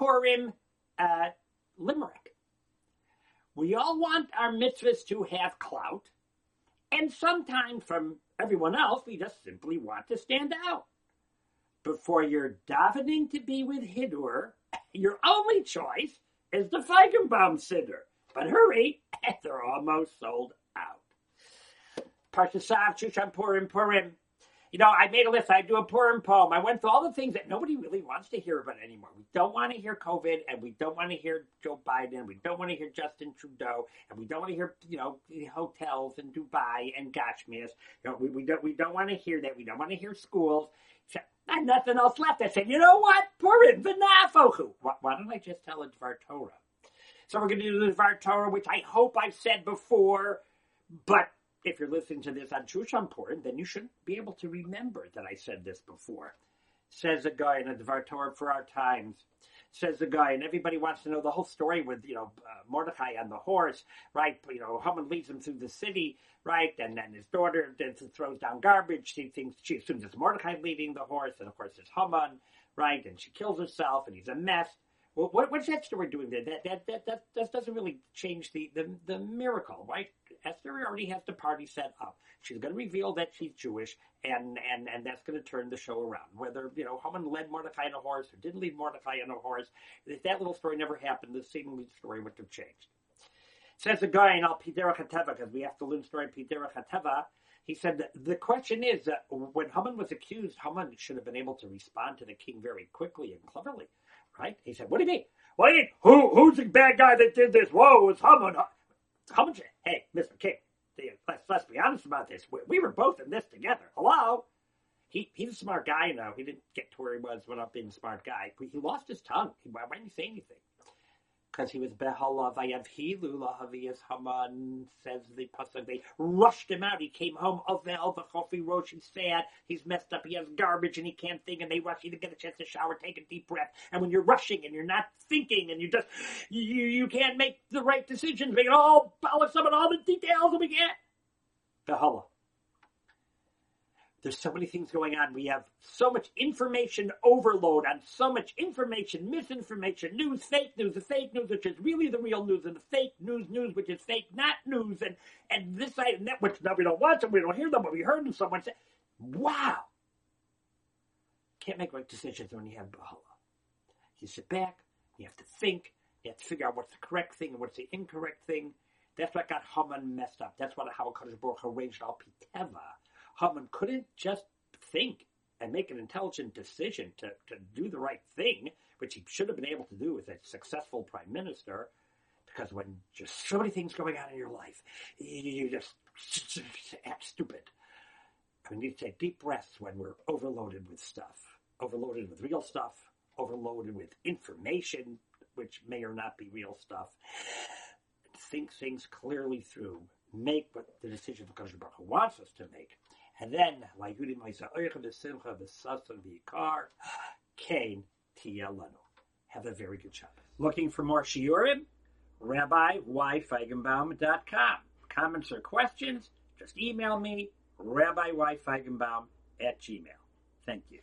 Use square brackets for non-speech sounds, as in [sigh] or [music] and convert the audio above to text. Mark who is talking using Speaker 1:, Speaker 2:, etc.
Speaker 1: Purim uh, limerick. We all want our mitzvahs to have clout, and sometimes from everyone else, we just simply want to stand out. Before you're davening to be with Hidur, your only choice is the Feigenbaum Siddur. But hurry, [laughs] they're almost sold out. Parshasav, Shushan Purim, Purim. You know, I made a list. I do a Purim poem. I went through all the things that nobody really wants to hear about anymore. We don't want to hear COVID, and we don't want to hear Joe Biden. We don't want to hear Justin Trudeau, and we don't want to hear you know hotels in Dubai and Gashmias. You know, we, we don't we don't want to hear that. We don't want to hear schools. Had nothing else left. I said, you know what? Purim v'nafochu. Why, why don't I just tell a Dvar Torah? So we're going to do the Dvar Torah, which I hope I've said before, but if you're listening to this on Shushan Purim, then you should be able to remember that I said this before. Says a guy in a Dvar Torah for our times. Says the guy, and everybody wants to know the whole story with you know uh, Mordecai on the horse, right? You know, Haman leads him through the city, right? And then his daughter then throws down garbage. She thinks she assumes it's Mordecai leading the horse, and of course it's Haman, right? And she kills herself, and he's a mess. Well, what, what's that story doing there? That that that that, that doesn't really change the, the the miracle, right? Esther already has the party set up. She's going to reveal that she's Jewish, and and and that's going to turn the show around. Whether you know Haman led Mordecai on a horse or didn't lead Mordecai on a horse, if that little story never happened, the same story would have changed. Says the guy in Al Pidera Hateva, because we have to learn story in Pidera Hateva. He said the question is that when Haman was accused, Haman should have been able to respond to the king very quickly and cleverly right? He said, "What do you mean? Mean? Who who's the bad guy that did this? Whoa, it's Haman. Haman. Hey, Mister King, let's let's be honest about this. We, we, were both in this together. Hello." He, he's a smart guy now. He didn't get to where he was without being a smart guy. He lost his tongue. Why didn't he say anything? Because he was Behala Vayavhilu Lahavias Haman, says the Pasuk. They rushed him out. He came home, Avel Vachofi Rosh, he's sad, he's messed up, he has garbage and he can't think, and they rush you to get a chance to shower, take a deep breath. And when you're rushing and you're not thinking and you just, you, you can't make the right decisions, make it all, all of all the details and we get. Behala. There's so many things going on. We have so much information overload on so much information, misinformation, news, fake news, the fake news, which is really the real news, and the fake news, news, which is fake, not news, and, and this side and that, which now we don't watch them, we don't hear them, but we heard them someone say, wow. Can't make right decisions when you have Bahala. You sit back, you have to think, you have to figure out what's the correct thing and what's the incorrect thing. That's what got Haman messed up. That's what how Kadosh Baruch arranged Al Piteva Haman couldn't just think and make an intelligent decision to, to do the right thing, which he should have been able to do as a successful prime minister, because when just so many things going on in your life, you just act stupid. We need to take deep breaths when we're overloaded with stuff, overloaded with real stuff, overloaded with information, which may or not be real stuff. Think things clearly through. Make what the decision the Hu wants us to make. And then, Yudi Maisa Oicha B'Simcha B'Sasan V'Yikar, Kain Tiyelanu. Have a very good Shabbos. Looking for more Shiurim? RabbiYFeigenbaum.com. Comments or questions? Just email me, RabbiYFeigenbaum at gmail. Thank you.